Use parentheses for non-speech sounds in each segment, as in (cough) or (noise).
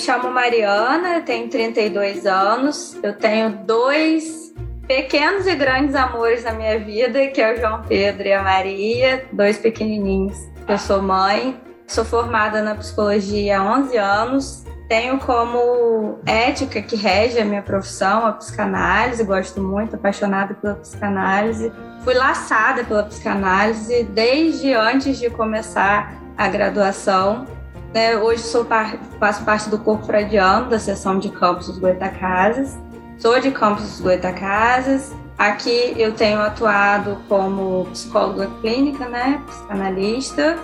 chamo Mariana, tenho 32 anos, eu tenho dois pequenos e grandes amores na minha vida, que é o João Pedro e a Maria, dois pequenininhos. Eu sou mãe, sou formada na psicologia há 11 anos, tenho como ética que rege a minha profissão a psicanálise, gosto muito, apaixonada pela psicanálise. Fui laçada pela psicanálise desde antes de começar a graduação. Né? Hoje sou par faço parte do corpo fradiano da seção de campus dos Goitacazes. Sou de campus dos Goitacazes. Aqui eu tenho atuado como psicóloga clínica, né, psicanalista,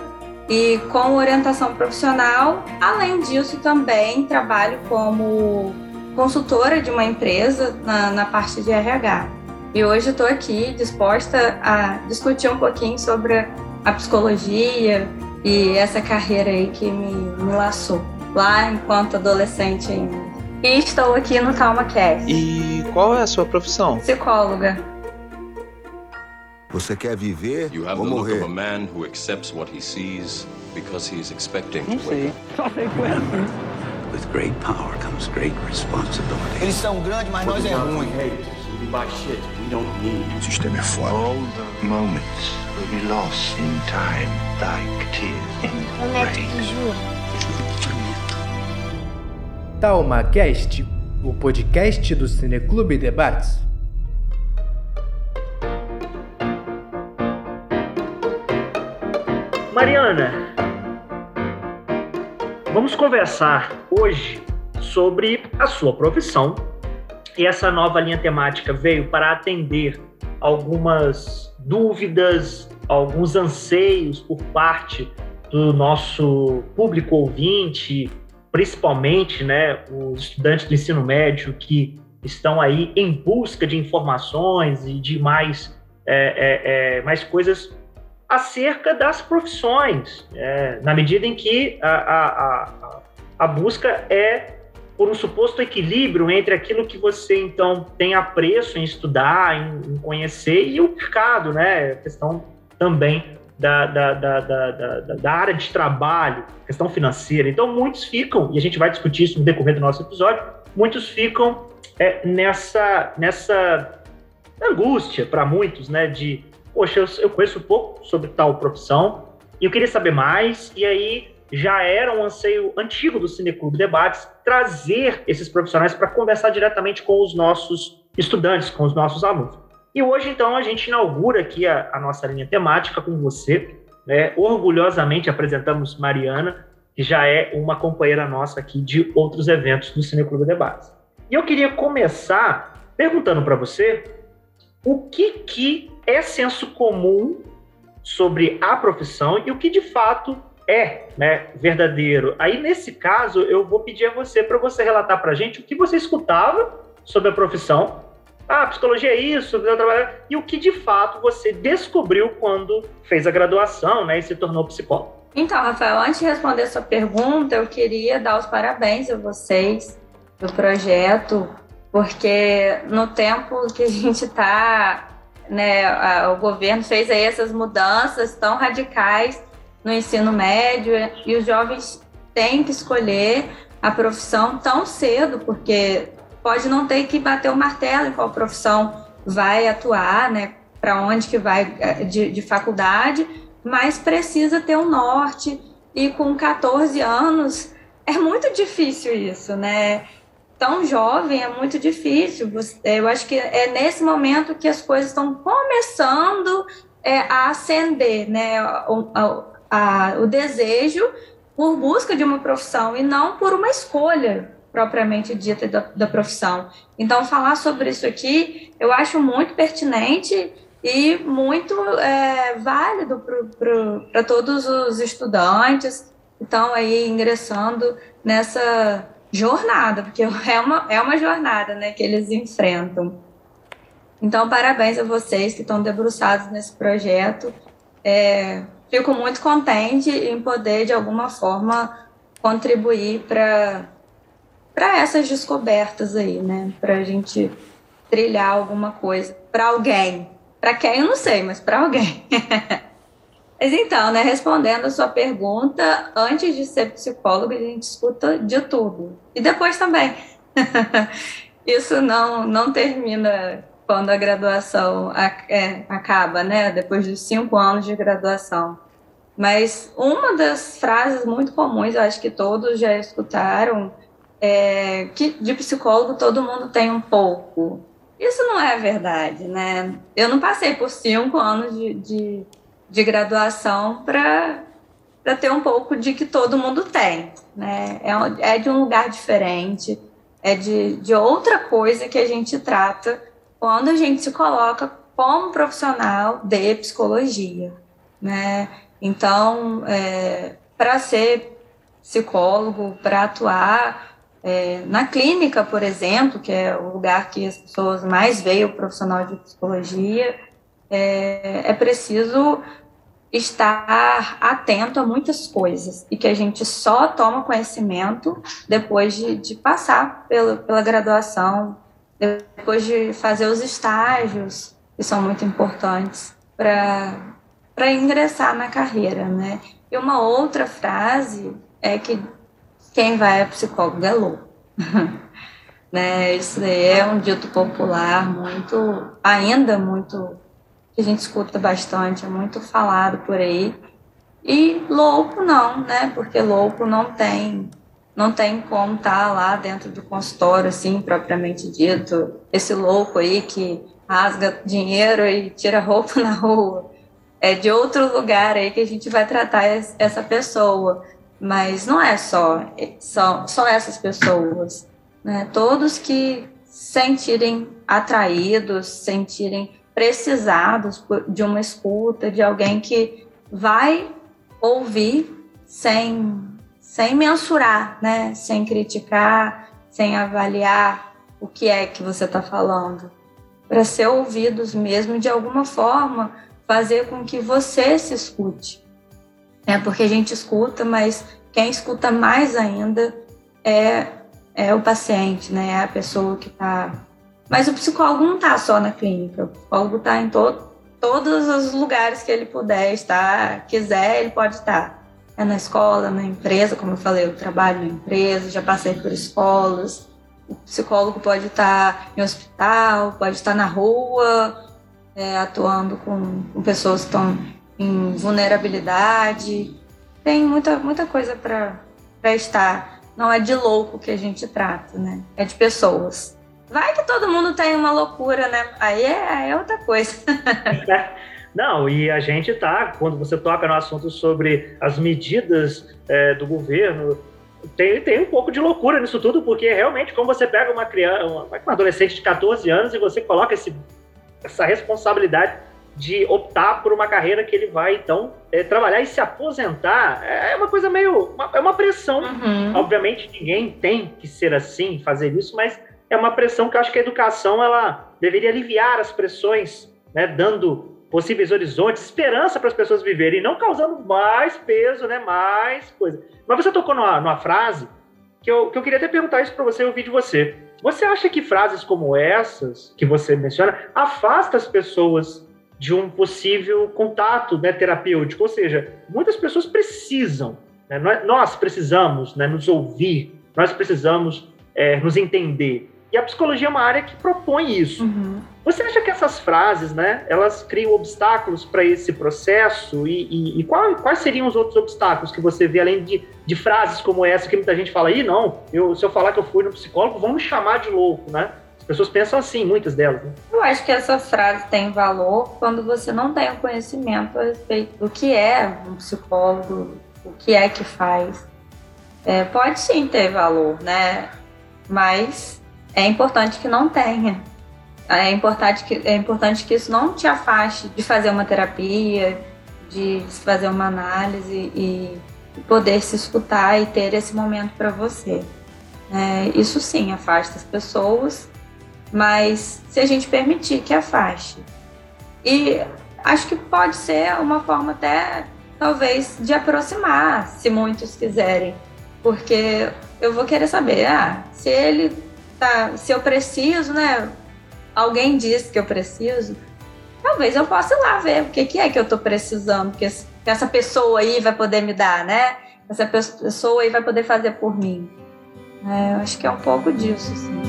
e com orientação profissional. Além disso, também trabalho como consultora de uma empresa na, na parte de RH. E hoje estou aqui disposta a discutir um pouquinho sobre a psicologia e essa carreira aí que me, me laçou lá enquanto adolescente ainda. E estou aqui no TalmaCast. E qual é a sua profissão? Psicóloga. Você quer viver You have ou the look morrer? of a man who accepts what he sees because he is expecting Não sei. Só sei que foi assim. With great power comes great responsibility. Eles são grandes, mas nós é ruim. O sistema é foda. All the moments will be lost in time, like tears in rain. TalmaCast, o podcast do Cineclube Debates. Mariana, vamos conversar hoje sobre a sua profissão. E essa nova linha temática veio para atender algumas dúvidas, alguns anseios por parte do nosso público ouvinte, principalmente né, os estudantes do ensino médio que estão aí em busca de informações e de mais, é, é, é, mais coisas acerca das profissões, é, na medida em que a, a, a, a busca é por um suposto equilíbrio entre aquilo que você então tem apreço em estudar, em, em conhecer e o mercado, né? A questão também da, da, da, da, da, área de trabalho, questão financeira. Então muitos ficam, e a gente vai discutir isso no decorrer do nosso episódio, muitos ficam é, nessa, nessa angústia para muitos, né? De poxa, eu, eu conheço pouco sobre tal profissão e eu queria saber mais, e aí já era um anseio antigo do Cineclube Debates trazer esses profissionais para conversar diretamente com os nossos estudantes, com os nossos alunos. E hoje, então, a gente inaugura aqui a, a nossa linha temática com você. Né? Orgulhosamente apresentamos Mariana, que já é uma companheira nossa aqui de outros eventos do Cineclube Debates. E eu queria começar perguntando para você o que, que é senso comum sobre a profissão e o que de fato é né, verdadeiro. Aí, nesse caso, eu vou pedir a você para você relatar para a gente o que você escutava sobre a profissão. Ah, psicologia é isso, e o que de fato você descobriu quando fez a graduação né, e se tornou psicólogo. Então, Rafael, antes de responder sua pergunta, eu queria dar os parabéns a vocês do projeto, porque no tempo que a gente está, né, o governo fez aí essas mudanças tão radicais no ensino médio e os jovens têm que escolher a profissão tão cedo, porque pode não ter que bater o martelo em qual profissão vai atuar, né, para onde que vai de, de faculdade, mas precisa ter um norte e com 14 anos é muito difícil isso, né? Tão jovem é muito difícil. Eu acho que é nesse momento que as coisas estão começando é, a ascender, né? A, o desejo por busca de uma profissão e não por uma escolha propriamente dita da, da profissão. Então, falar sobre isso aqui eu acho muito pertinente e muito é, válido para todos os estudantes que estão aí ingressando nessa jornada, porque é uma, é uma jornada né, que eles enfrentam. Então, parabéns a vocês que estão debruçados nesse projeto. É, fico muito contente em poder, de alguma forma, contribuir para essas descobertas aí, né? Para a gente trilhar alguma coisa para alguém. Para quem eu não sei, mas para alguém. (laughs) Mas então, né, respondendo a sua pergunta, antes de ser psicólogo, a gente escuta de tudo. E depois também. (laughs) Isso não, não termina quando a graduação é, acaba, né? Depois dos cinco anos de graduação. Mas uma das frases muito comuns, eu acho que todos já escutaram, é que de psicólogo todo mundo tem um pouco. Isso não é verdade, né? Eu não passei por cinco anos de, de, de graduação para ter um pouco de que todo mundo tem, né? É, é de um lugar diferente, é de, de outra coisa que a gente trata quando a gente se coloca como profissional de psicologia, né? Então, é, para ser psicólogo, para atuar é, na clínica, por exemplo, que é o lugar que as pessoas mais veem o profissional de psicologia, é, é preciso estar atento a muitas coisas e que a gente só toma conhecimento depois de, de passar pela, pela graduação, depois de fazer os estágios, que são muito importantes para ingressar na carreira, né? E uma outra frase é que quem vai a psicólogo é louco. (laughs) né? Isso é um dito popular muito, ainda muito, que a gente escuta bastante, é muito falado por aí. E louco não, né? Porque louco não tem não tem como estar tá lá dentro do consultório, assim, propriamente dito. Esse louco aí que rasga dinheiro e tira roupa (laughs) na rua. É de outro lugar aí que a gente vai tratar essa pessoa. Mas não é só, só, só essas pessoas. Né? Todos que sentirem atraídos, sentirem precisados de uma escuta, de alguém que vai ouvir sem sem mensurar, né? Sem criticar, sem avaliar o que é que você está falando, para ser ouvidos mesmo de alguma forma fazer com que você se escute. É porque a gente escuta, mas quem escuta mais ainda é, é o paciente, né? É a pessoa que está. Mas o psicólogo não está só na clínica, o psicólogo está em todo, todos os lugares que ele puder estar, quiser, ele pode estar é na escola, na empresa, como eu falei, eu trabalho na empresa, já passei por escolas. O psicólogo pode estar em hospital, pode estar na rua, é, atuando com, com, pessoas que estão em vulnerabilidade. Tem muita, muita coisa para estar. Não é de louco que a gente trata, né? É de pessoas. Vai que todo mundo tem uma loucura, né? Aí é, é outra coisa. (laughs) Não, e a gente tá, quando você toca no assunto sobre as medidas é, do governo, tem, tem um pouco de loucura nisso tudo, porque realmente, como você pega uma criança, uma, uma adolescente de 14 anos e você coloca esse, essa responsabilidade de optar por uma carreira que ele vai, então, é, trabalhar e se aposentar, é, é uma coisa meio. Uma, é uma pressão. Uhum. Obviamente, ninguém tem que ser assim, fazer isso, mas é uma pressão que eu acho que a educação ela deveria aliviar as pressões, né, dando possíveis horizontes, esperança para as pessoas viverem, não causando mais peso, né, mais coisa. Mas você tocou numa, numa frase que eu, que eu queria até perguntar isso para você ouvir de você. Você acha que frases como essas que você menciona afastam as pessoas de um possível contato né, terapêutico? Ou seja, muitas pessoas precisam, né, nós precisamos né, nos ouvir, nós precisamos é, nos entender. E a psicologia é uma área que propõe isso. Uhum. Você acha que essas frases, né, elas criam obstáculos para esse processo? E, e, e qual, quais seriam os outros obstáculos que você vê, além de, de frases como essa, que muita gente fala, aí não, eu, se eu falar que eu fui no psicólogo, vão me chamar de louco, né? As pessoas pensam assim, muitas delas. Né? Eu acho que essa frase tem valor quando você não tem o conhecimento a respeito do que é um psicólogo, o que é que faz. É, pode sim ter valor, né? Mas é importante que não tenha. É importante que, é importante que isso não te afaste de fazer uma terapia, de fazer uma análise e poder se escutar e ter esse momento para você. É, isso sim afasta as pessoas, mas se a gente permitir que afaste. E acho que pode ser uma forma até, talvez, de aproximar, se muitos quiserem. Porque eu vou querer saber, ah, se ele tá, se eu preciso, né? Alguém disse que eu preciso, talvez eu possa ir lá ver o que, que é que eu estou precisando, que essa pessoa aí vai poder me dar, né? Essa pessoa aí vai poder fazer por mim. É, eu acho que é um pouco disso, assim.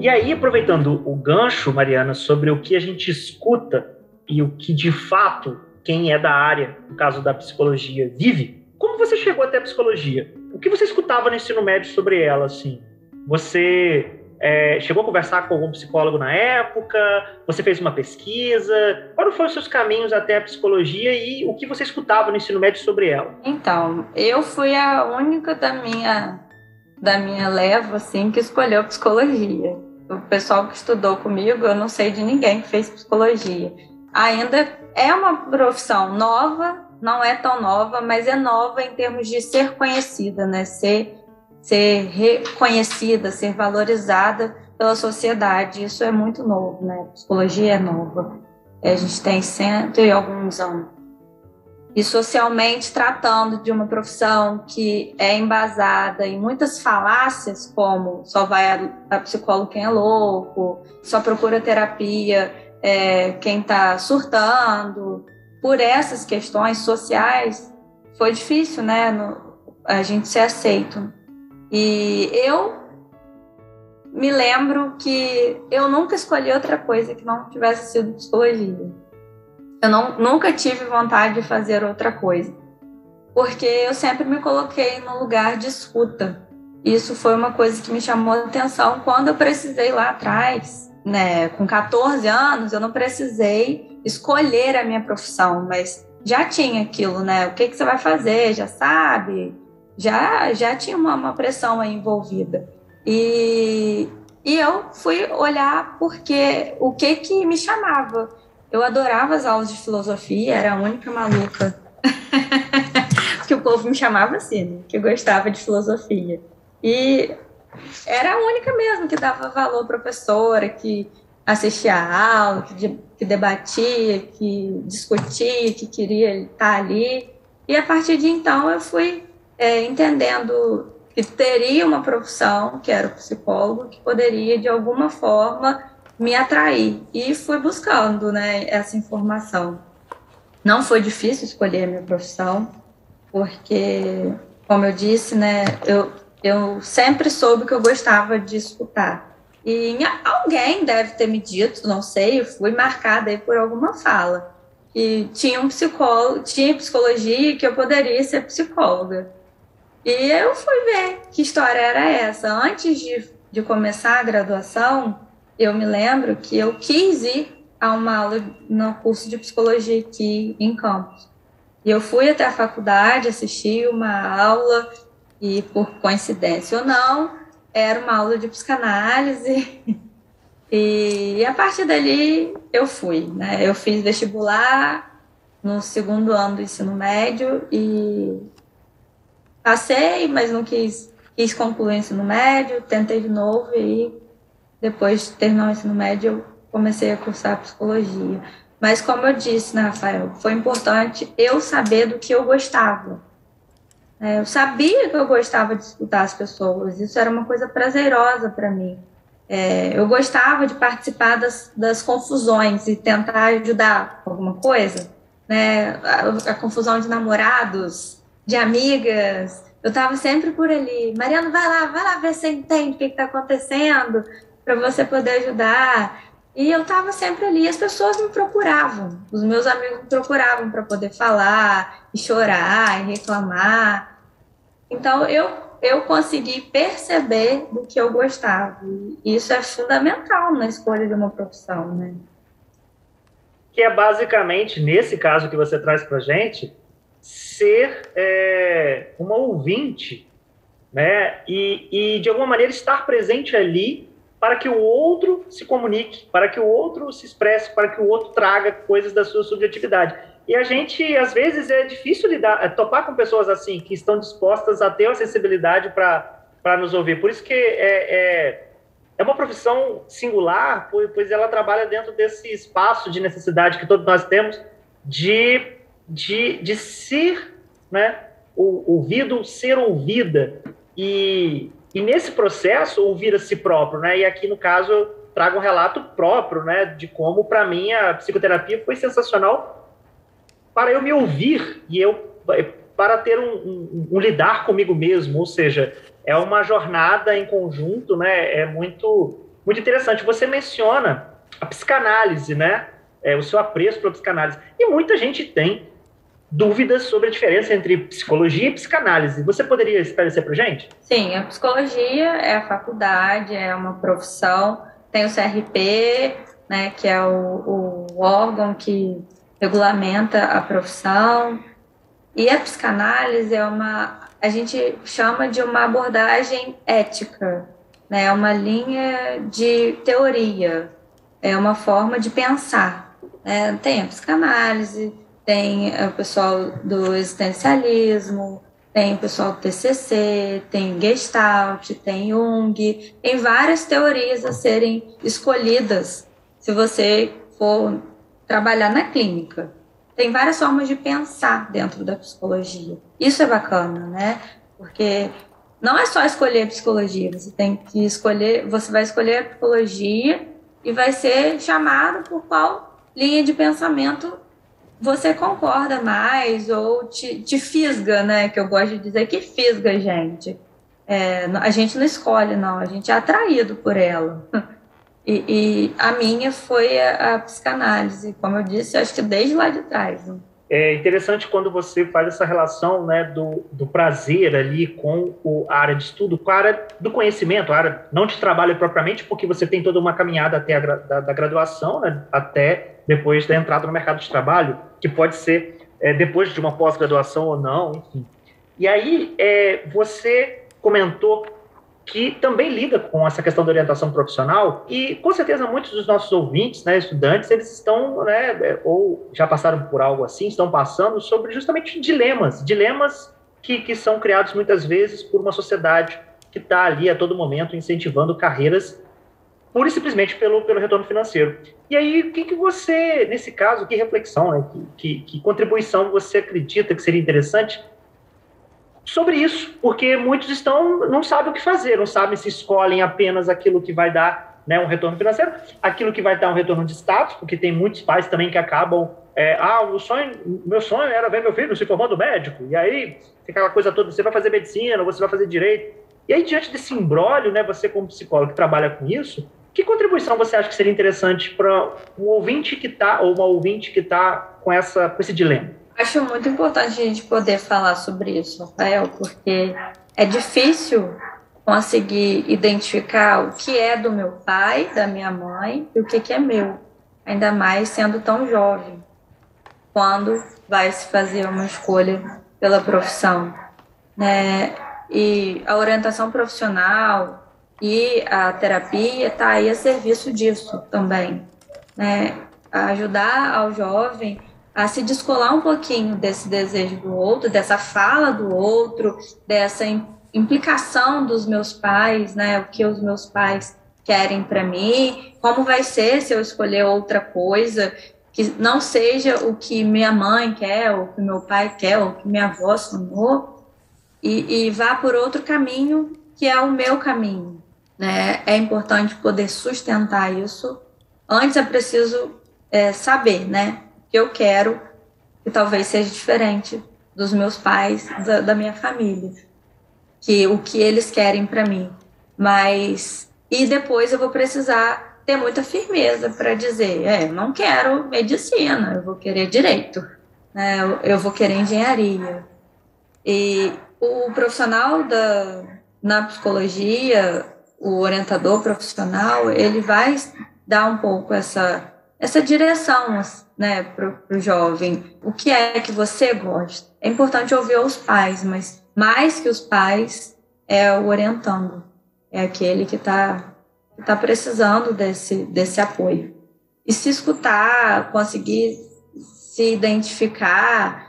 E aí, aproveitando o gancho, Mariana, sobre o que a gente escuta e o que de fato quem é da área, no caso da psicologia, vive, como você chegou até a psicologia? O que você escutava no ensino médio sobre ela, assim? Você é, chegou a conversar com algum psicólogo na época? Você fez uma pesquisa? Quais foram os seus caminhos até a psicologia e o que você escutava no ensino médio sobre ela? Então, eu fui a única da minha da minha leva assim que escolheu psicologia o pessoal que estudou comigo, eu não sei de ninguém que fez psicologia. Ainda é uma profissão nova, não é tão nova, mas é nova em termos de ser conhecida, né? Ser, ser reconhecida, ser valorizada pela sociedade. Isso é muito novo, né? psicologia é nova. A gente tem cento e alguns anos e socialmente tratando de uma profissão que é embasada em muitas falácias, como só vai a, a psicólogo quem é louco, só procura terapia é, quem está surtando. Por essas questões sociais, foi difícil, né, no, a gente ser aceito. E eu me lembro que eu nunca escolhi outra coisa que não tivesse sido psicologia eu não, nunca tive vontade de fazer outra coisa, porque eu sempre me coloquei no lugar de escuta. Isso foi uma coisa que me chamou a atenção quando eu precisei lá atrás, né? Com 14 anos, eu não precisei escolher a minha profissão, mas já tinha aquilo, né? O que, que você vai fazer? Já sabe? Já, já tinha uma, uma pressão aí envolvida. E, e eu fui olhar porque o que que me chamava. Eu adorava as aulas de filosofia, era a única maluca (laughs) que o povo me chamava assim, né? que gostava de filosofia. E era a única mesmo que dava valor professora, que assistia a aula, que, que debatia, que discutia, que queria estar ali. E a partir de então eu fui é, entendendo que teria uma profissão, que era o psicólogo, que poderia de alguma forma me atrair e fui buscando né, essa informação. Não foi difícil escolher a minha profissão, porque, como eu disse, né, eu, eu sempre soube que eu gostava de escutar. E alguém deve ter me dito, não sei, eu fui marcada aí por alguma fala, que tinha um psicólogo, tinha psicologia e que eu poderia ser psicóloga. E eu fui ver que história era essa. Antes de, de começar a graduação, eu me lembro que eu quis ir a uma aula no curso de psicologia aqui em Campos. E eu fui até a faculdade, assisti uma aula e por coincidência ou não, era uma aula de psicanálise. (laughs) E a partir dali eu fui, né? Eu fiz vestibular no segundo ano do ensino médio e passei, mas não quis, quis concluir o ensino médio, tentei de novo e depois de terminar o ensino médio, eu comecei a cursar psicologia. Mas, como eu disse, né, Rafael, foi importante eu saber do que eu gostava. É, eu sabia que eu gostava de escutar as pessoas, isso era uma coisa prazerosa para mim. É, eu gostava de participar das, das, confusões e tentar ajudar alguma coisa. Né? A, a confusão de namorados, de amigas, eu estava sempre por ali. Mariana, vai lá, vai lá ver se entende o que está acontecendo para você poder ajudar. E eu estava sempre ali, as pessoas me procuravam, os meus amigos me procuravam para poder falar, e chorar, e reclamar. Então eu eu consegui perceber do que eu gostava. E isso é fundamental na escolha de uma profissão, né? Que é basicamente, nesse caso que você traz para gente, ser é, uma ouvinte, né? E, e de alguma maneira estar presente ali para que o outro se comunique, para que o outro se expresse, para que o outro traga coisas da sua subjetividade. E a gente, às vezes, é difícil lidar, é, topar com pessoas assim, que estão dispostas a ter acessibilidade para nos ouvir. Por isso que é, é, é, uma profissão singular, pois ela trabalha dentro desse espaço de necessidade que todos nós temos de, de, de ser né, ouvido, ser ouvida. E, E nesse processo, ouvir a si próprio, né? E aqui, no caso, eu trago um relato próprio, né? De como, para mim, a psicoterapia foi sensacional para eu me ouvir e eu para ter um, um, um lidar comigo mesmo, ou seja, é uma jornada em conjunto, né? É muito muito interessante. Você menciona a psicanálise, né? É, o seu apreço pela psicanálise. E muita gente tem dúvidas sobre a diferença entre psicologia e psicanálise. Você poderia esclarecer para gente? Sim, a psicologia é a faculdade, é uma profissão, tem o CRP, né, que é o, o órgão que regulamenta a profissão, e a psicanálise é uma, a gente chama de uma abordagem ética, né, é uma linha de teoria, é uma forma de pensar. Né? Tem a psicanálise, tem o pessoal do existencialismo, tem o pessoal do TCC, tem Gestalt, tem Jung, tem várias teorias a serem escolhidas se você for trabalhar na clínica. Tem várias formas de pensar dentro da psicologia. Isso é bacana, né? Porque não é só escolher psicologia, você tem que escolher, você vai escolher a psicologia e vai ser chamado por qual linha de pensamento você concorda mais ou te, te fisga, né? Que eu gosto de dizer que fisga, gente. É, a gente não escolhe, não, a gente é atraído por ela. (laughs) E, e a minha foi a, a, psicanálise, como eu disse, acho que desde lá de trás. Né? É interessante quando você faz essa relação né, do, do prazer ali com o, a área de estudo, com a área do conhecimento, a área não de trabalho propriamente, porque você tem toda uma caminhada até a da, da graduação, né, até depois da entrada no mercado de trabalho, que pode ser é, depois de uma pós-graduação ou não, enfim. E aí, é, você comentou que também lida com essa questão da orientação profissional e, com certeza, muitos dos nossos ouvintes, né, estudantes, eles estão, né, é, ou já passaram por algo assim, estão passando sobre justamente dilemas, dilemas que, que são criados muitas vezes por uma sociedade que está ali a todo momento incentivando carreiras pura e simplesmente pelo, pelo retorno financeiro. E aí, o que, que você, nesse caso, que reflexão, né, que, que, que contribuição você acredita que seria interessante sobre isso? Porque muitos estão não sabem o que fazer, não sabem se escolhem apenas aquilo que vai dar né, um retorno financeiro, aquilo que vai dar um retorno de status, porque tem muitos pais também que acabam é, ah, o sonho, meu sonho era ver meu filho se formando médico, e aí fica aquela coisa toda, você vai fazer medicina, você vai fazer direito, e aí diante desse imbróglio, né, você como psicólogo que trabalha com isso, que contribuição você acha que seria interessante para um ouvinte que está, ou uma ouvinte que está com, essa, com esse dilema? Acho muito importante a gente poder falar sobre isso, Rafael, porque é difícil conseguir identificar o que é do meu pai, da minha mãe e o que, que é meu, ainda mais sendo tão jovem, quando vai se fazer uma escolha pela profissão. Né? E a orientação profissional, e a terapia está aí a serviço disso também, né? ajudar ao jovem a se descolar um pouquinho desse desejo do outro, dessa fala do outro, dessa implicação dos meus pais, né? O que os meus pais querem para mim, como vai ser se eu escolher outra coisa que não seja o que minha mãe quer, o que meu pai quer, o que minha avó sonhou, e, e vá por outro caminho que é o meu caminho, né? É importante poder sustentar isso. Antes é preciso é, saber, né? Que eu quero que talvez seja diferente dos meus pais, da, da minha família, que o que eles querem para mim. Mas e depois eu vou precisar ter muita firmeza para dizer, é, não quero medicina, eu vou querer direito, né? eu, eu vou querer engenharia. E o profissional da, na psicologia, o orientador profissional, ele vai dar um pouco essa, essa direção né, para o jovem. O que é que você gosta? É importante ouvir os pais, mas mais que os pais é o orientando. É aquele que está tá precisando desse, desse apoio. E se escutar, conseguir se identificar,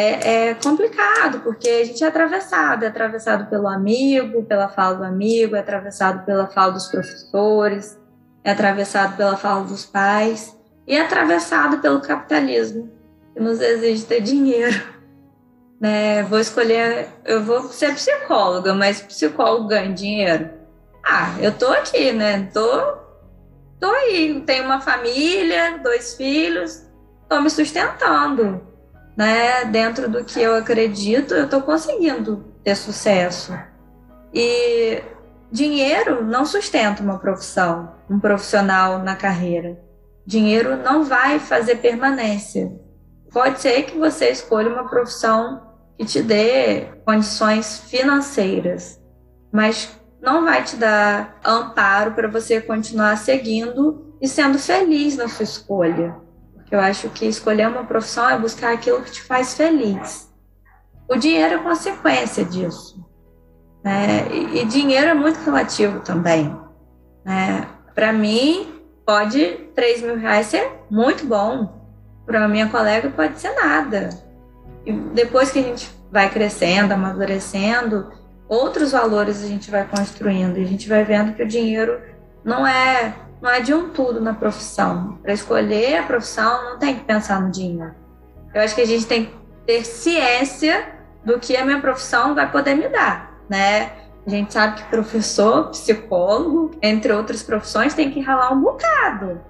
é, é, complicado, porque a gente é atravessado, é atravessado pelo amigo, pela fala do amigo, é atravessado pela fala dos professores, é atravessado pela fala dos pais e é atravessado pelo capitalismo, que nos exige ter dinheiro. (laughs) né? Vou escolher, eu vou ser psicóloga, mas psicólogo ganha dinheiro. Ah, eu tô aqui, né? Tô, tô aí, tenho uma família, dois filhos, tô me sustentando, né? Dentro do que eu acredito, eu tô conseguindo ter sucesso. E dinheiro não sustenta uma profissão, um profissional na carreira. Dinheiro não vai fazer permanência. Pode ser que você escolha uma profissão que te dê condições financeiras, mas não vai te dar amparo para você continuar seguindo e sendo feliz na sua escolha. Eu acho que escolher uma profissão é buscar aquilo que te faz feliz. O dinheiro é consequência disso. Né? E, e dinheiro é muito relativo também. Né? Para mim, pode 3 mil reais ser muito bom. Para minha colega, pode ser nada. E depois que a gente vai crescendo, amadurecendo, outros valores a gente vai construindo e a gente vai vendo que o dinheiro não é não é de um tudo na profissão. Para escolher a profissão, não tem que pensar no dinheiro. Eu acho que a gente tem que ter ciência do que a minha profissão vai poder me dar, né? A gente sabe que professor, psicólogo, entre outras profissões, tem que ralar um bocado,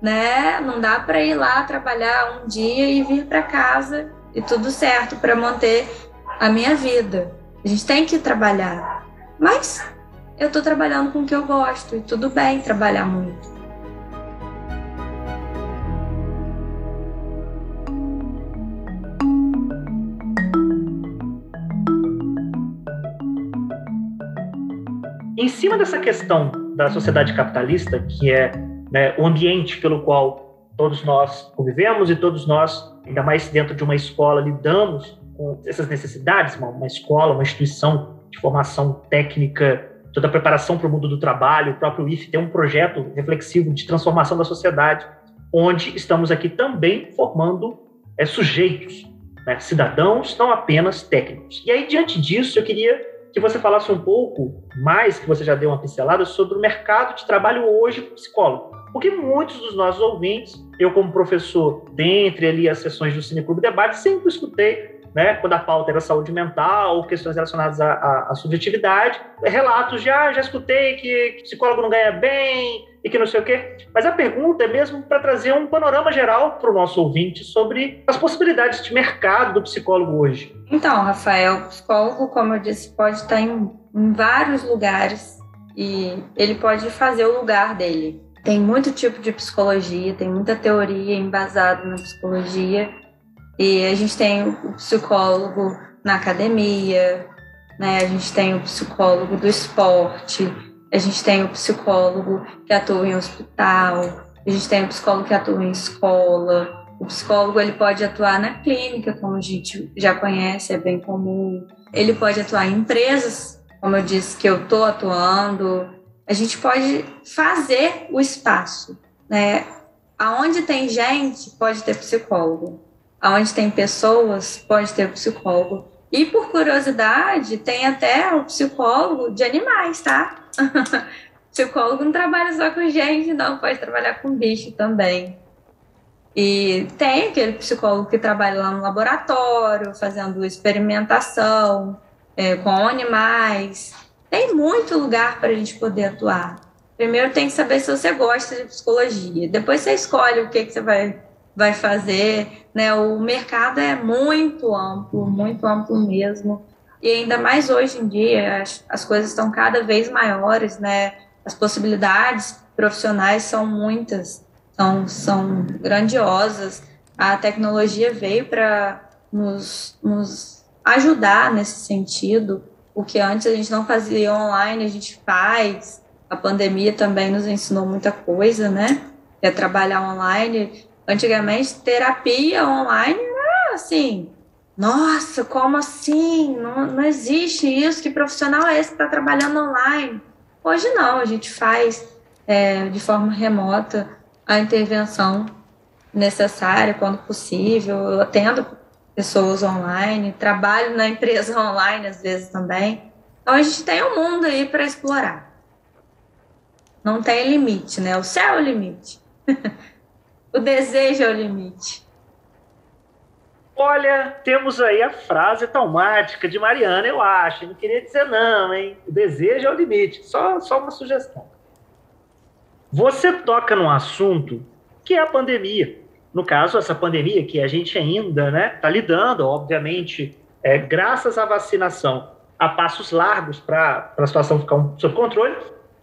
né? Não dá para ir lá trabalhar um dia e vir para casa e tudo certo para manter a minha vida. A gente tem que trabalhar. Mas eu estou trabalhando com o que eu gosto e tudo bem trabalhar muito. Em cima dessa questão da sociedade capitalista, que é né, o ambiente pelo qual todos nós convivemos e todos nós ainda mais dentro de uma escola, lidamos com essas necessidades, uma, uma escola, uma instituição de formação técnica, toda a preparação para o mundo do trabalho, o próprio IF tem um projeto reflexivo de transformação da sociedade, onde estamos aqui também formando é, sujeitos, né, cidadãos, não apenas técnicos. E aí, diante disso, eu queria que você falasse um pouco mais, que você já deu uma pincelada, sobre o mercado de trabalho hoje psicólogo. Porque muitos dos nossos ouvintes, eu como professor, dentre ali as sessões do Cine Clube Debate, sempre escutei, né, quando a pauta era saúde mental ou questões relacionadas à, à, à subjetividade, relatos já, já escutei que psicólogo não ganha bem e que não sei o quê. Mas a pergunta é mesmo para trazer um panorama geral para o nosso ouvinte sobre as possibilidades de mercado do psicólogo hoje. Então, Rafael, o psicólogo, como eu disse, pode estar em, em vários lugares e ele pode fazer o lugar dele. Tem muito tipo de psicologia, tem muita teoria embasada na psicologia. E a gente tem o psicólogo na academia, né? A gente tem o psicólogo do esporte, a gente tem o psicólogo que atua em hospital, a gente tem o psicólogo que atua em escola. O psicólogo ele pode atuar na clínica, como a gente já conhece, é bem comum. Ele pode atuar em empresas, como eu disse que eu estou atuando, a gente pode fazer o espaço, né? Aonde tem gente, pode ter psicólogo. Aonde tem pessoas, pode ter psicólogo. E por curiosidade, tem até o psicólogo de animais, tá? (laughs) psicólogo não trabalha só com gente, não, pode trabalhar com bicho também. E tem aquele psicólogo que trabalha lá no laboratório, fazendo experimentação é, com animais. Tem muito lugar para a gente poder atuar. Primeiro tem que saber se você gosta de psicologia. Depois você escolhe o que, que você vai, vai fazer. Né? O mercado é muito amplo, muito amplo mesmo. E ainda mais hoje em dia, as, as coisas estão cada vez maiores, né? As possibilidades profissionais são muitas, são, são grandiosas. A tecnologia veio para nos, nos ajudar nesse sentido. O que antes a gente não fazia online, a gente faz. A pandemia também nos ensinou muita coisa, né? É trabalhar online. Antigamente, terapia online era assim, nossa, como assim? Não, não existe isso. Que profissional é esse que está trabalhando online? Hoje não, a gente faz é, de forma remota a intervenção necessária quando possível. Eu atendo pessoas online, trabalho na empresa (laughs) online às vezes também. Então a gente tem um mundo aí para explorar. Não tem limite, né? O céu é o limite. (laughs) o desejo é o limite. Olha, temos aí a frase traumática de Mariana, eu acho. não queria dizer não, hein? O desejo é o limite. Só, só uma sugestão. Você toca num assunto que é a pandemia. No caso, essa pandemia que a gente ainda está né, tá lidando, obviamente, é, graças à vacinação, a passos largos para a situação ficar um, sob controle.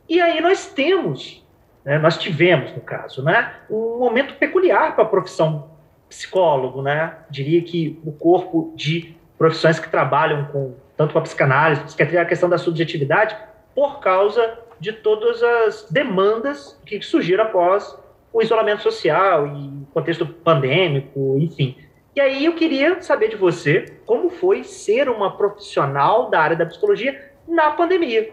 E aí nós temos, né, nós tivemos, no caso, né, um momento peculiar para a profissão psicólogo, né? Diria que o corpo de profissões que trabalham com tanto com a psicanálise, psiquiatria, a questão da subjetividade, por causa de todas as demandas que surgiram após o isolamento social e contexto pandêmico, enfim. E aí eu queria saber de você como foi ser uma profissional da área da psicologia na pandemia.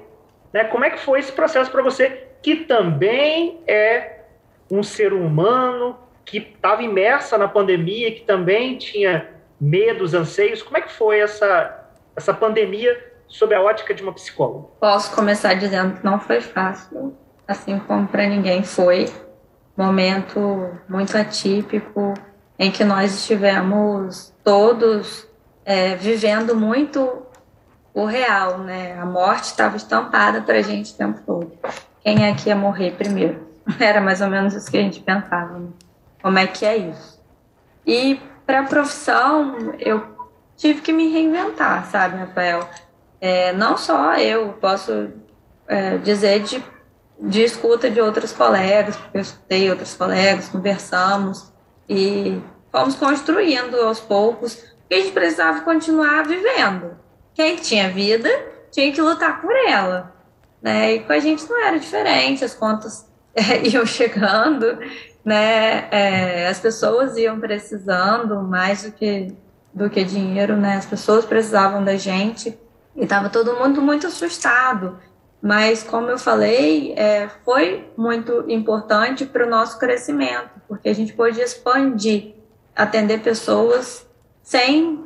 Né? Como é que foi esse processo para você, que também é um ser humano que estava imersa na pandemia, que também tinha medos, anseios. Como é que foi essa, essa pandemia sob a ótica de uma psicóloga? Posso começar dizendo que não foi fácil, assim como para ninguém foi. Momento muito atípico, em que nós estivemos todos é, vivendo muito o real, né? A morte estava estampada para a gente o tempo todo. Quem é que ia morrer primeiro? (laughs) Era mais ou menos isso que a gente pensava. Né? Como é que é isso? E para a profissão, eu tive que me reinventar, sabe, Rafael? É, não só eu, posso é, dizer de, de escuta de outros colegas, porque eu escutei outros colegas, conversamos e fomos construindo aos poucos, porque a gente precisava continuar vivendo. Quem tinha vida tinha que lutar por ela. Né? E com a gente não era diferente, as contas é, (laughs) iam chegando né, é, as pessoas iam precisando mais do que, do que dinheiro, né, as pessoas precisavam da gente e estava todo mundo muito assustado. Mas, como eu falei, é, foi muito importante para o nosso crescimento, porque a gente pôde expandir, atender pessoas sem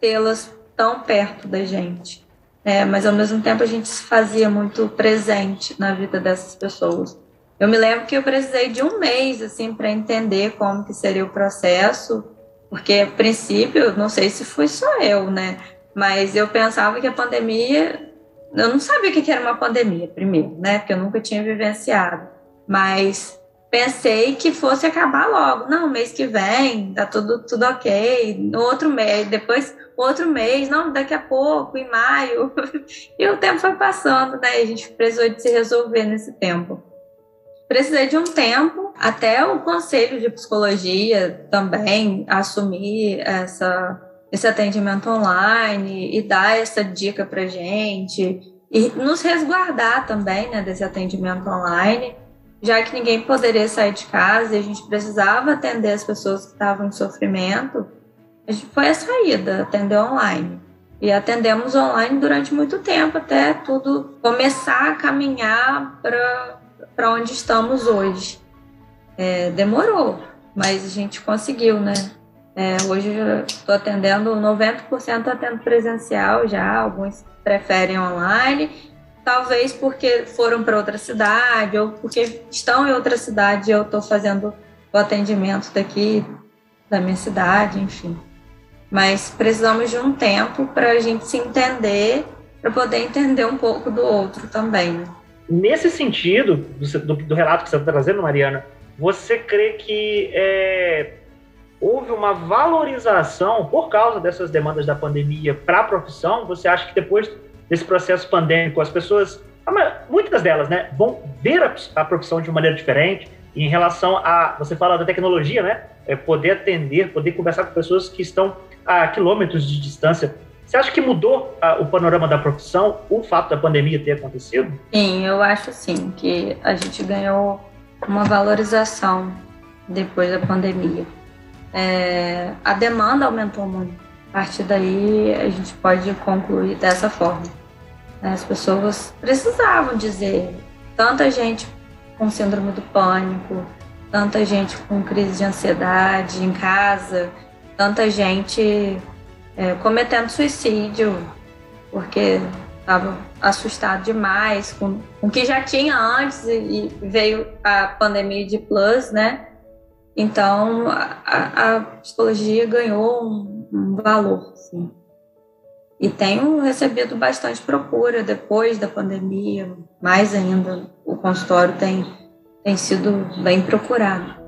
tê-las tão perto da gente. É, mas, ao mesmo tempo, a gente se fazia muito presente na vida dessas pessoas. Eu me lembro que eu precisei de um mês assim para entender como que seria o processo, porque a princípio, não sei se fui só eu, né? Mas eu pensava que a pandemia, eu não sabia o que era uma pandemia primeiro, né? Porque eu nunca tinha vivenciado. Mas pensei que fosse acabar logo. Não, mês que vem, tá tudo, tudo ok. No outro mês, depois outro mês, não, daqui a pouco, em maio. (laughs) e o tempo foi passando, né? E a gente precisou de se resolver nesse tempo. Precisei de um tempo, até o conselho de psicologia também assumir essa, esse atendimento online e dar essa dica para gente e nos resguardar também né, desse atendimento online, já que ninguém poderia sair de casa e a gente precisava atender as pessoas que estavam em sofrimento, a gente foi a saída, atender online. E atendemos online durante muito tempo, até tudo começar a caminhar para onde estamos hoje. É, demorou, mas a gente conseguiu, né? É, hoje estou atendendo 90% atendo presencial já, alguns preferem online, talvez porque foram para outra cidade ou porque estão em outra cidade e eu estou fazendo o atendimento daqui da minha cidade, enfim. Mas precisamos de um tempo para a gente se entender, para poder entender um pouco do outro também. Né? Nesse sentido, do, do, relato que você está trazendo, Mariana, você crê que é, houve uma valorização por causa dessas demandas da pandemia para a profissão? Você acha que depois desse processo pandêmico, as pessoas, muitas delas, né, vão ver a, a profissão de maneira diferente? em relação a, você fala da tecnologia, né? É poder atender, poder conversar com pessoas que estão a quilômetros de distância você acha que mudou a, o panorama da profissão o fato da pandemia ter acontecido? Sim, eu acho sim que a gente ganhou uma valorização depois da pandemia. É, a demanda aumentou muito. A partir daí, a gente pode concluir dessa forma. As pessoas precisavam dizer, tanta gente com síndrome do pânico, tanta gente com crise de ansiedade em casa, tanta gente é, cometendo suicídio, porque estava assustado demais com, o que já tinha antes e, veio a pandemia de plus, né? Então, a, a psicologia ganhou um, um valor, assim. E tenho recebido bastante procura depois da pandemia, mais ainda, o consultório tem, tem sido bem procurado.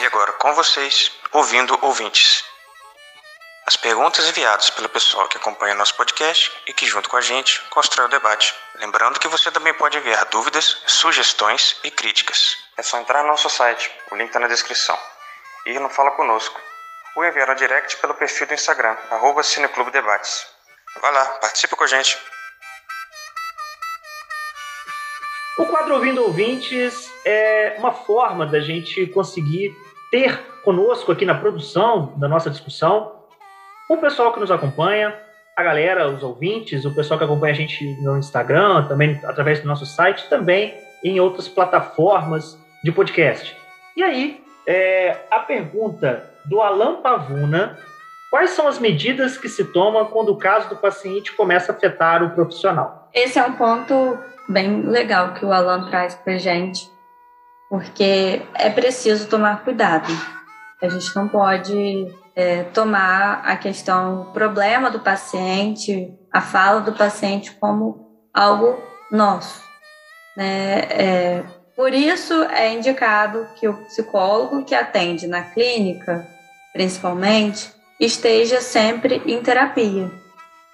E agora com vocês, ouvindo ouvintes. As perguntas enviadas pelo pessoal que acompanha nosso podcast e que, junto com a gente, constrói o debate. Lembrando que você também pode enviar dúvidas, sugestões e críticas. É só entrar no nosso site, o link está na descrição. E não fala conosco. Ou enviar no direct pelo perfil do Instagram, arroba Cineclube Debates. Vai lá, participa com a gente. O quadro Ouvindo Ouvintes é uma forma da gente conseguir ter conosco aqui na produção da nossa discussão o pessoal que nos acompanha, a galera, os ouvintes, o pessoal que acompanha a gente no Instagram, também através do nosso site, também em outras plataformas de podcast. E aí, é, a pergunta do Alan Pavuna: quais são as medidas que se tomam quando o caso do paciente começa a afetar o profissional? Esse é um ponto bem legal que o Alan traz para gente, porque é preciso tomar cuidado. A gente não pode é, tomar a questão, o problema do paciente, a fala do paciente como algo nosso. Né? É, por isso é indicado que o psicólogo que atende na clínica, principalmente, esteja sempre em terapia,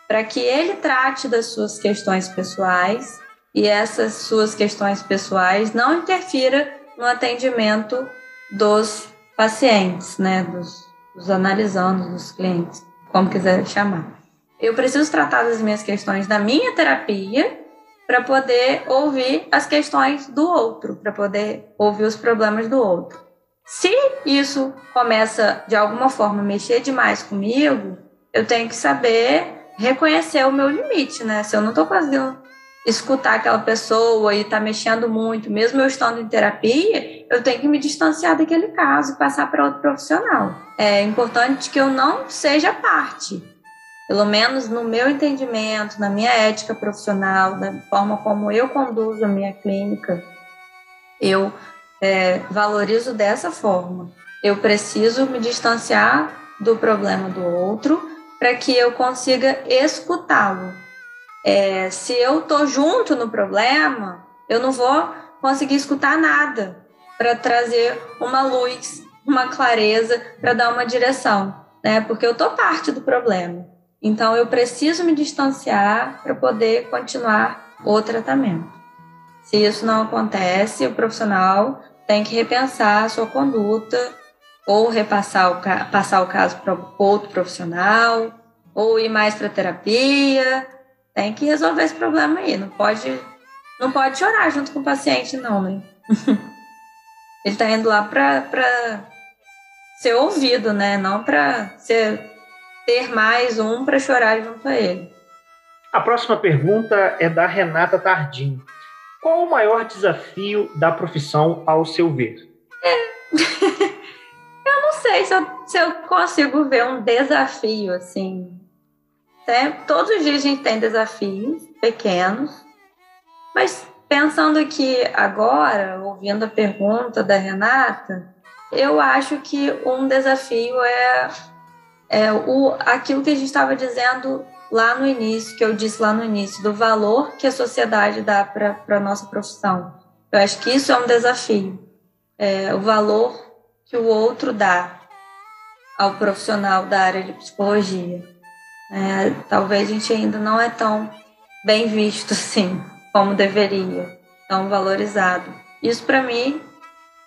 para que ele trate das suas questões pessoais e essas suas questões pessoais não interfira no atendimento dos pacientes, né, dos os analisando, os clientes, como quiser chamar. Eu preciso tratar das minhas questões na minha terapia para poder ouvir as questões do outro, para poder ouvir os problemas do outro. Se isso começa de alguma forma a mexer demais comigo, eu tenho que saber reconhecer o meu limite, né? Se eu não estou conseguindo escutar aquela pessoa e está mexendo muito, mesmo eu estando em terapia, eu tenho que me distanciar daquele caso e passar para outro profissional. É importante que eu não seja parte, pelo menos no meu entendimento, na minha ética profissional, da forma como eu conduzo a minha clínica, eu é, valorizo dessa forma. Eu preciso me distanciar do problema do outro para que eu consiga escutá-lo é, se eu estou junto no problema, eu não vou conseguir escutar nada para trazer uma luz, uma clareza, para dar uma direção, né? Porque eu estou parte do problema. Então eu preciso me distanciar para poder continuar o tratamento. Se isso não acontece, o profissional tem que repensar a sua conduta ou repassar o, passar o caso para outro profissional ou ir mais para terapia tem que resolver esse problema aí. Não pode, não pode chorar junto com o paciente, não, né? (laughs) Ele está indo lá para ser ouvido, né? Não para ter mais um para chorar junto a ele. A próxima pergunta é da Renata Tardim. Qual o maior desafio da profissão ao seu ver? É. (laughs) eu não sei se eu, se eu consigo ver um desafio assim? Todos os dias a gente tem desafios pequenos, mas pensando aqui agora, ouvindo a pergunta da Renata, eu acho que um desafio é, é o, aquilo que a gente estava dizendo lá no início, que eu disse lá no início, do valor que a sociedade dá para a nossa profissão. Eu acho que isso é um desafio. É, o valor que o outro dá ao profissional da área de psicologia. É, talvez a gente ainda não é tão bem visto (laughs) assim como deveria, tão valorizado. Isso para mim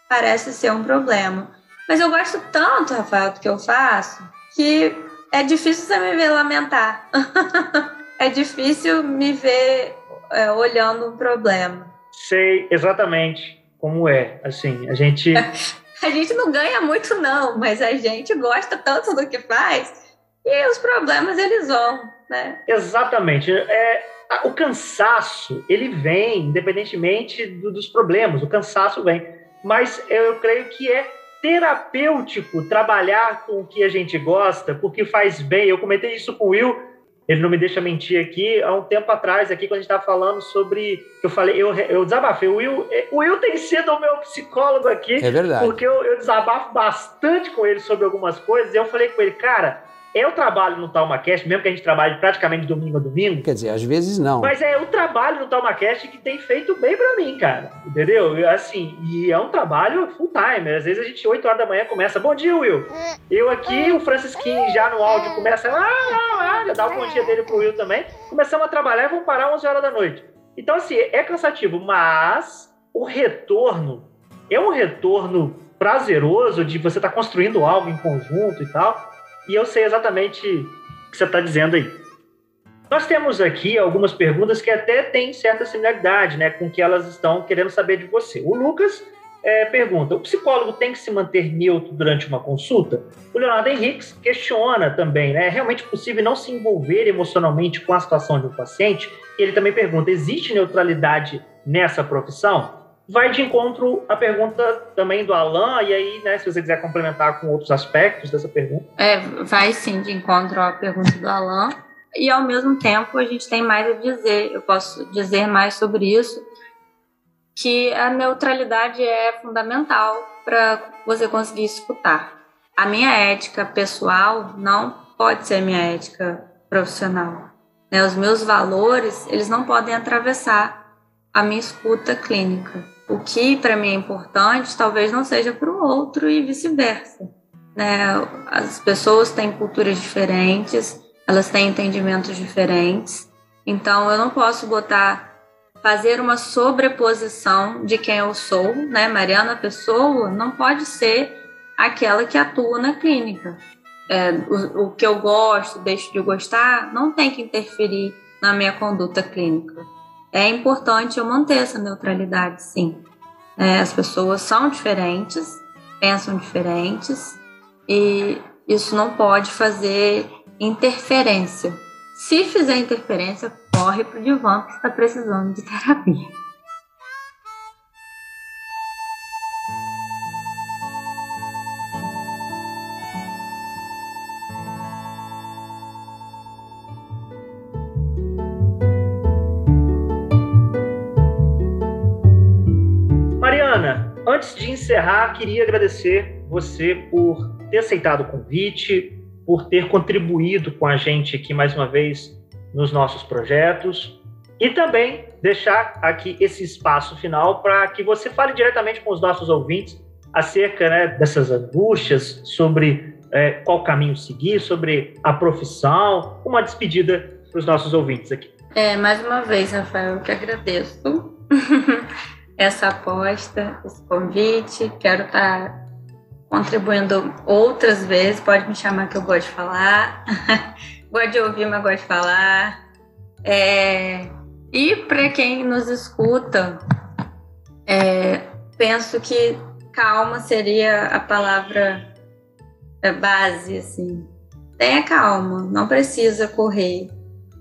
parece ser um problema. Mas eu gosto tanto, Rafael, do que eu faço, que é difícil você me ver lamentar. (laughs) é difícil me ver é, olhando um problema. Sei exatamente como é. Assim, a gente. (laughs) a gente não ganha muito, não, mas a gente gosta tanto do que faz e os problemas eles vão, né? Exatamente. É, o cansaço, ele vem, independentemente do, dos problemas, o cansaço vem. Mas eu creio que é terapêutico trabalhar com o que a gente gosta, porque faz bem. Eu comentei isso com o Will ele não me deixa mentir aqui, há um tempo atrás, aqui, quando a gente estava falando sobre. Eu falei, eu, eu desabafei. O Will, o Will tem sido o meu psicólogo aqui. É verdade. Porque eu, eu desabafo bastante com ele sobre algumas coisas. E eu falei com ele, cara, eu trabalho no TalmaCast, mesmo que a gente trabalhe praticamente domingo a domingo. Quer dizer, às vezes não. Mas é o trabalho no TalmaCast que tem feito bem para mim, cara. Entendeu? Assim, e é um trabalho full time. Às vezes a gente, 8 horas da manhã, começa. Bom dia, Will. Eu aqui, o Francisquinho já no áudio começa. Ah, ah, ah, já dá o bom dia dele pro Will também. Começamos a trabalhar e vamos parar 11 horas da noite. Então, assim, é cansativo, mas o retorno é um retorno prazeroso de você estar tá construindo algo em conjunto e tal e eu sei exatamente o que você está dizendo aí. Nós temos aqui algumas perguntas que até têm certa similaridade né, com o que elas estão querendo saber de você. O Lucas é, pergunta: o psicólogo tem que se manter neutro durante uma consulta? O Leonardo Henriques questiona também: né, é realmente possível não se envolver emocionalmente com a situação de um paciente? E ele também pergunta: existe neutralidade nessa profissão? Vai de encontro à pergunta também do Alan, e aí, né, se você quiser complementar com outros aspectos dessa pergunta. É, vai sim de encontro à pergunta do Alan, e ao mesmo tempo a gente tem mais a dizer, eu posso dizer mais sobre isso, que a neutralidade é fundamental para você conseguir escutar. A minha ética pessoal não pode ser minha ética profissional. Né? Os meus valores, eles não podem atravessar a minha escuta clínica o que para mim é importante talvez não seja para o outro e vice-versa. Né? As pessoas têm culturas diferentes, elas têm entendimentos diferentes, então eu não posso botar fazer uma sobreposição de quem eu sou, né? Mariana pessoa não pode ser aquela que atua na clínica. É, o, o que eu gosto, deixo de gostar, não tem que interferir na minha conduta clínica é importante eu manter essa neutralidade, sim. É, as pessoas são diferentes, pensam diferentes, e isso não pode fazer interferência. Se fizer interferência, corre para o divã que está precisando de terapia. Encerrar, queria agradecer você por ter aceitado o convite, por ter contribuído com a gente aqui mais uma vez nos nossos projetos e também deixar aqui esse espaço final para que você fale diretamente com os nossos ouvintes acerca né, dessas angústias, sobre é, qual caminho seguir, sobre a profissão, uma despedida para os nossos ouvintes aqui. É, mais uma vez, Rafael, eu que agradeço. (laughs) essa aposta, esse convite. Quero estar tá contribuindo outras vezes. Pode me chamar que eu gosto de falar. (laughs) gosto de ouvir, mas gosto de falar. É... E para quem nos escuta, é... penso que calma seria a palavra base, assim. Tenha calma, não precisa correr.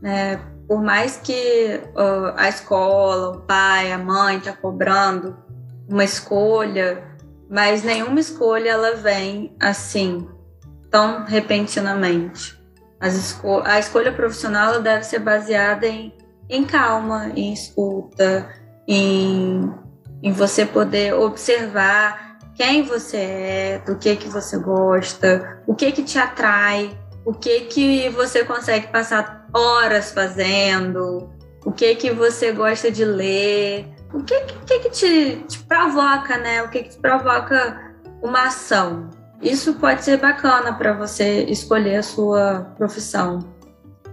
Né? Por mais que uh, a escola, o pai, a mãe está cobrando uma escolha, mas nenhuma escolha ela vem assim, tão repentinamente. Esco a escolha profissional deve ser baseada em, em calma, em escuta, em, em você poder observar quem você é, do que que você gosta, o que que te atrai, o que que você consegue passar horas fazendo, o que que você gosta de ler, o que que, que te, te provoca, né? O que que te provoca uma ação. Isso pode ser bacana para você escolher a sua profissão.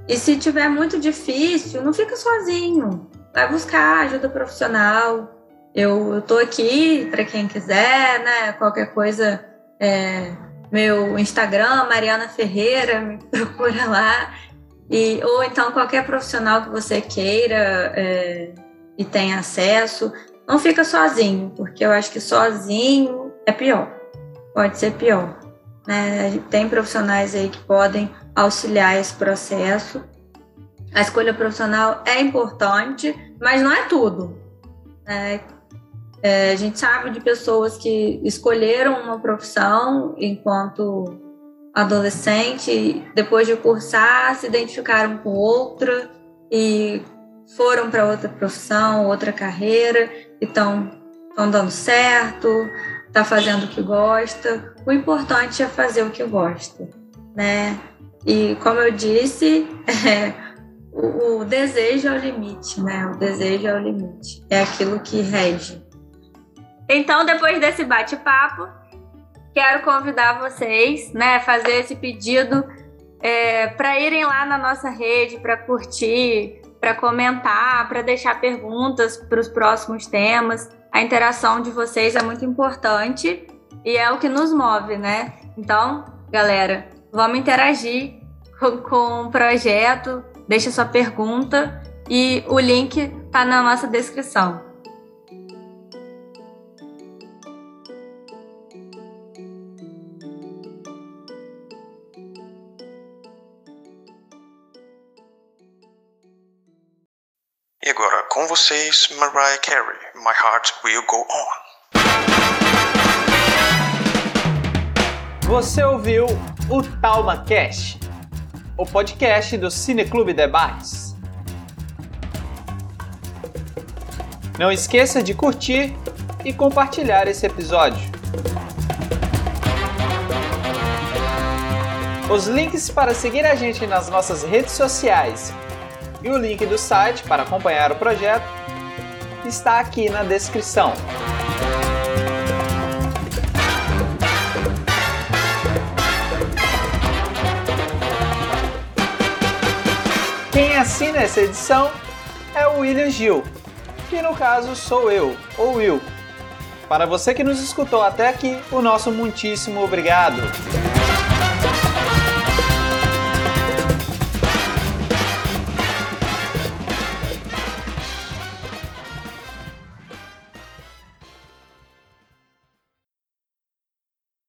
E se tiver muito difícil, não fica sozinho. Vai buscar ajuda profissional. Eu, estou aqui para quem quiser, né? Qualquer coisa, é, meu Instagram, Mariana Ferreira, me (laughs) procura lá. E, ou então qualquer profissional que você queira é, e tenha acesso, não fica sozinho, porque eu acho que sozinho é pior, pode ser pior. Né? Tem profissionais aí que podem auxiliar esse processo. A escolha profissional é importante, mas não é tudo. Né? É, a gente sabe de pessoas que escolheram uma profissão enquanto adolescente, depois de cursar, se identificaram com outra e foram para outra profissão, outra carreira, e estão dando certo, tá fazendo o que gosta. O importante é fazer o que gosta, né? E como eu disse, é, (laughs) o, o desejo é o limite, né? O desejo é o limite. É aquilo que rege. Então, depois desse bate-papo, quero convidar vocês, né, fazer esse pedido é, para irem lá na nossa rede, para curtir, para comentar, para deixar perguntas para os próximos temas. A interação de vocês é muito importante e é o que nos move, né? Então, galera, vamos interagir com, com o projeto, deixa sua pergunta e o link está na nossa descrição. Agora com vocês, Mariah Carey, My Heart Will Go On. Você ouviu o Talma Cast, o podcast do Cineclube Debates. Não esqueça de curtir e compartilhar esse episódio. Os links para seguir a gente nas nossas redes sociais e o link do site para acompanhar o projeto está aqui na descrição. Quem assina essa edição é o William Gil, que no caso sou eu, ou Will. Para você que nos escutou até aqui, o nosso muitíssimo obrigado.